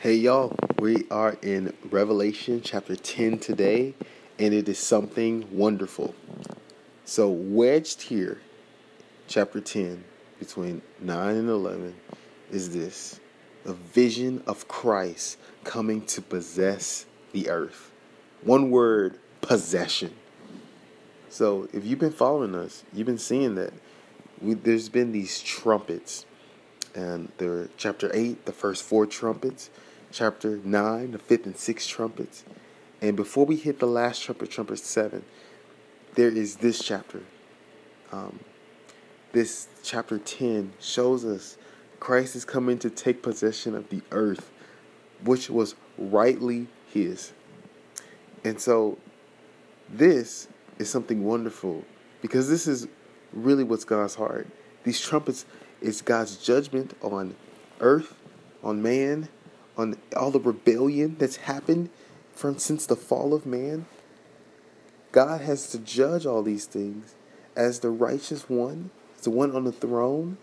Hey y'all, we are in Revelation chapter 10 today, and it is something wonderful. So, wedged here, chapter 10, between 9 and 11, is this a vision of Christ coming to possess the earth. One word possession. So, if you've been following us, you've been seeing that we, there's been these trumpets. And there, chapter 8, the first four trumpets chapter 9, the fifth and sixth trumpets. And before we hit the last trumpet, trumpet 7, there is this chapter. Um, this chapter 10 shows us Christ is coming to take possession of the earth, which was rightly his. And so, this is something wonderful because this is really what's God's heart. These trumpets is God's judgment on earth, on man, on all the rebellion that's happened from since the fall of man. God has to judge all these things as the righteous one, as the one on the throne,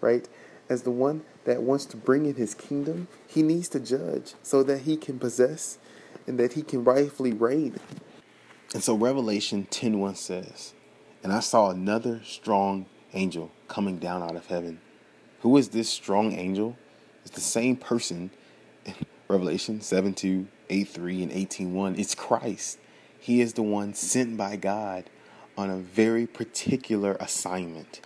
right? As the one that wants to bring in his kingdom, he needs to judge so that he can possess and that he can rightfully reign. And so Revelation 10:1 says, "And I saw another strong angel coming down out of heaven. Who is this strong angel? It's the same person Revelation 7 2, 8 3, and 18 1. It's Christ. He is the one sent by God on a very particular assignment.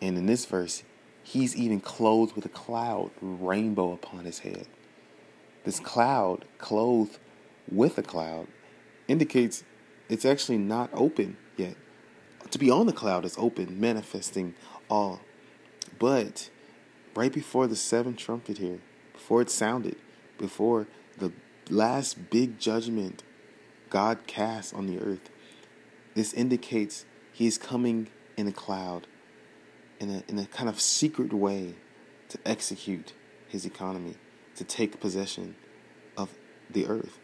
And in this verse, he's even clothed with a cloud, rainbow upon his head. This cloud, clothed with a cloud, indicates it's actually not open yet. To be on the cloud is open, manifesting all. But right before the seventh trumpet here, before it sounded, before the last big judgment God casts on the earth. This indicates he is coming in a cloud, in a, in a kind of secret way to execute his economy, to take possession of the earth.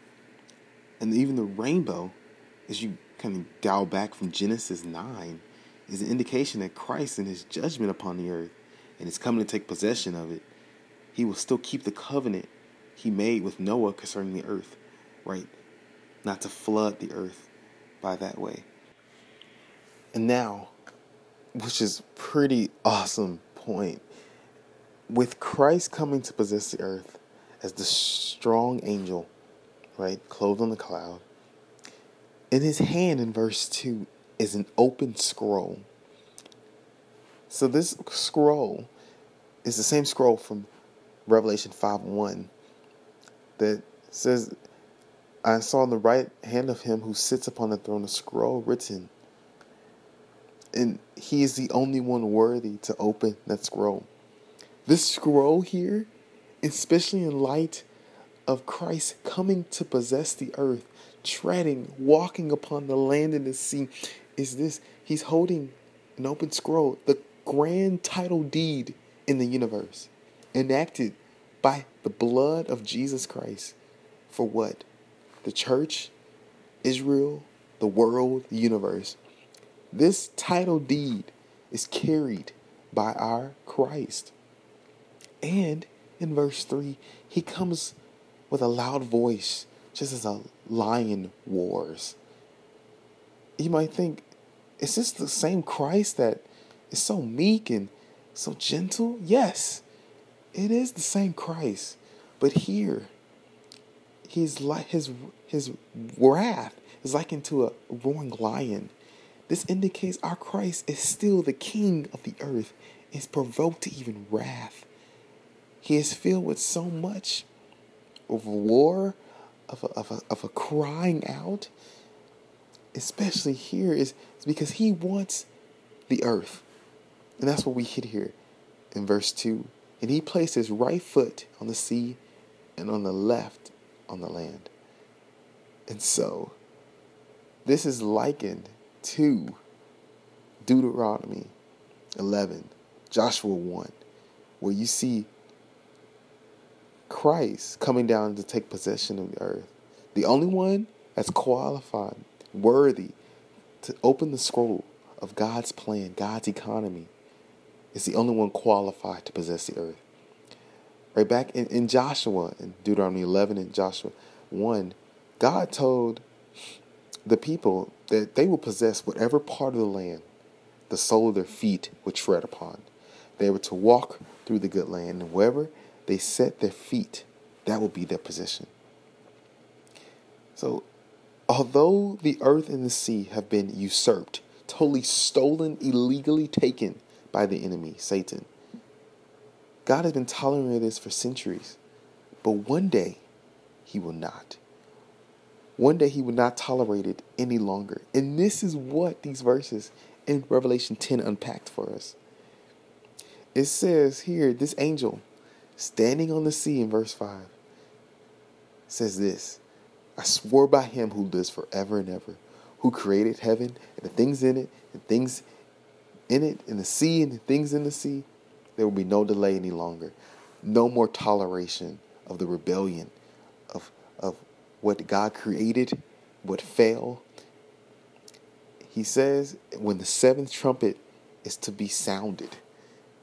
And even the rainbow, as you kind of dial back from Genesis 9, is an indication that Christ and his judgment upon the earth and is coming to take possession of it, he will still keep the covenant he made with Noah concerning the earth, right? Not to flood the earth by that way. And now, which is pretty awesome point, with Christ coming to possess the earth as the strong angel, right, clothed on the cloud, in his hand in verse 2 is an open scroll. So this scroll is the same scroll from Revelation 5 1 that says, I saw in the right hand of him who sits upon the throne a scroll written. And he is the only one worthy to open that scroll. This scroll here, especially in light of Christ coming to possess the earth, treading, walking upon the land and the sea, is this. He's holding an open scroll, the grand title deed in the universe, enacted by the blood of Jesus Christ for what? The church, Israel, the world, the universe. This title deed is carried by our Christ. And in verse 3, he comes with a loud voice, just as a lion roars. You might think, is this the same Christ that is so meek and so gentle? Yes. It is the same Christ, but here, he's like his his wrath is likened to a roaring lion. This indicates our Christ is still the King of the earth, is provoked to even wrath. He is filled with so much of war, of a, of a, of a crying out, especially here, is, because he wants the earth. And that's what we hit here in verse 2. And he placed his right foot on the sea and on the left on the land. And so, this is likened to Deuteronomy 11, Joshua 1, where you see Christ coming down to take possession of the earth. The only one that's qualified, worthy to open the scroll of God's plan, God's economy, is the only one qualified to possess the earth. Right back in, in Joshua, in Deuteronomy 11 and Joshua 1, God told the people that they will possess whatever part of the land the sole of their feet would tread upon. They were to walk through the good land, and wherever they set their feet, that will be their position. So, although the earth and the sea have been usurped, totally stolen, illegally taken by the enemy, Satan, God has been tolerating this for centuries. But one day, he will not. One day, he will not tolerate it any longer. And this is what these verses in Revelation 10 unpacked for us. It says here, this angel standing on the sea in verse 5 says this I swore by him who lives forever and ever, who created heaven and the things in it, and things in it, in the sea and the things in the sea. There will be no delay any longer. No more toleration of the rebellion of, of what God created, what fell. He says when the seventh trumpet is to be sounded,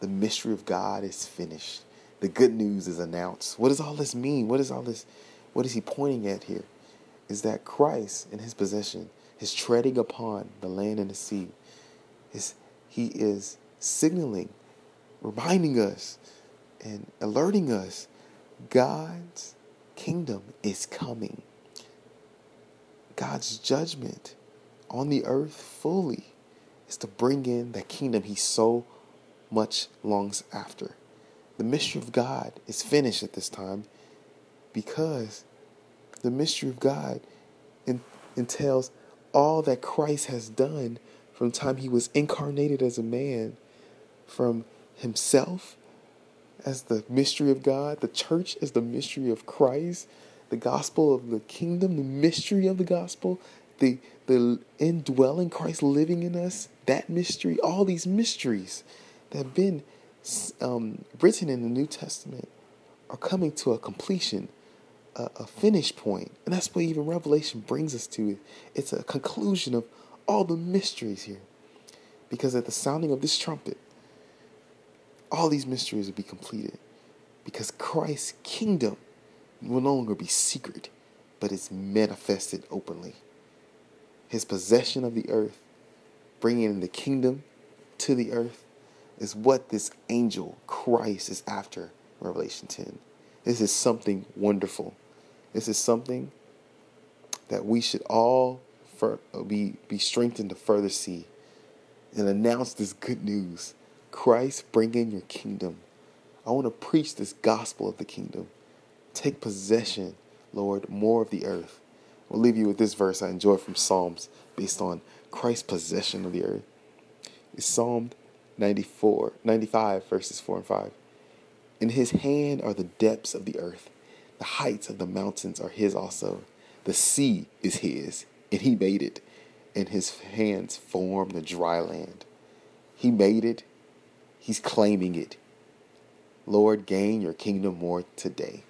the mystery of God is finished. The good news is announced. What does all this mean? What is all this? What is he pointing at here? Is that Christ in his possession, his treading upon the land and the sea, is he is signaling, reminding us, and alerting us God's kingdom is coming. God's judgment on the earth fully is to bring in that kingdom he so much longs after. The mystery of God is finished at this time because the mystery of God entails all that Christ has done from the time he was incarnated as a man, from himself as the mystery of God, the church as the mystery of Christ, the gospel of the kingdom, the mystery of the gospel, the the indwelling Christ living in us, that mystery, all these mysteries that have been um, written in the New Testament are coming to a completion, a, a finish. And that's what even Revelation brings us to. It's a conclusion of all the mysteries here. Because at the sounding of this trumpet, all these mysteries will be completed. Because Christ's kingdom will no longer be secret, but it's manifested openly. His possession of the earth, bringing the kingdom to the earth, is what this angel, Christ, is after Revelation 10. This is something wonderful. This is something that we should all for, uh, be, be strengthened to further see and announce this good news. Christ, bring in your kingdom. I want to preach this gospel of the kingdom. Take possession, Lord, more of the earth. We'll leave you with this verse I enjoy from Psalms based on Christ's possession of the earth. It's Psalm 94, 95, verses 4 and 5. In his hand are the depths of the earth, the heights of the mountains are his also. The sea is his, and he made it, and his hands formed the dry land. He made it, he's claiming it. Lord, gain your kingdom more today.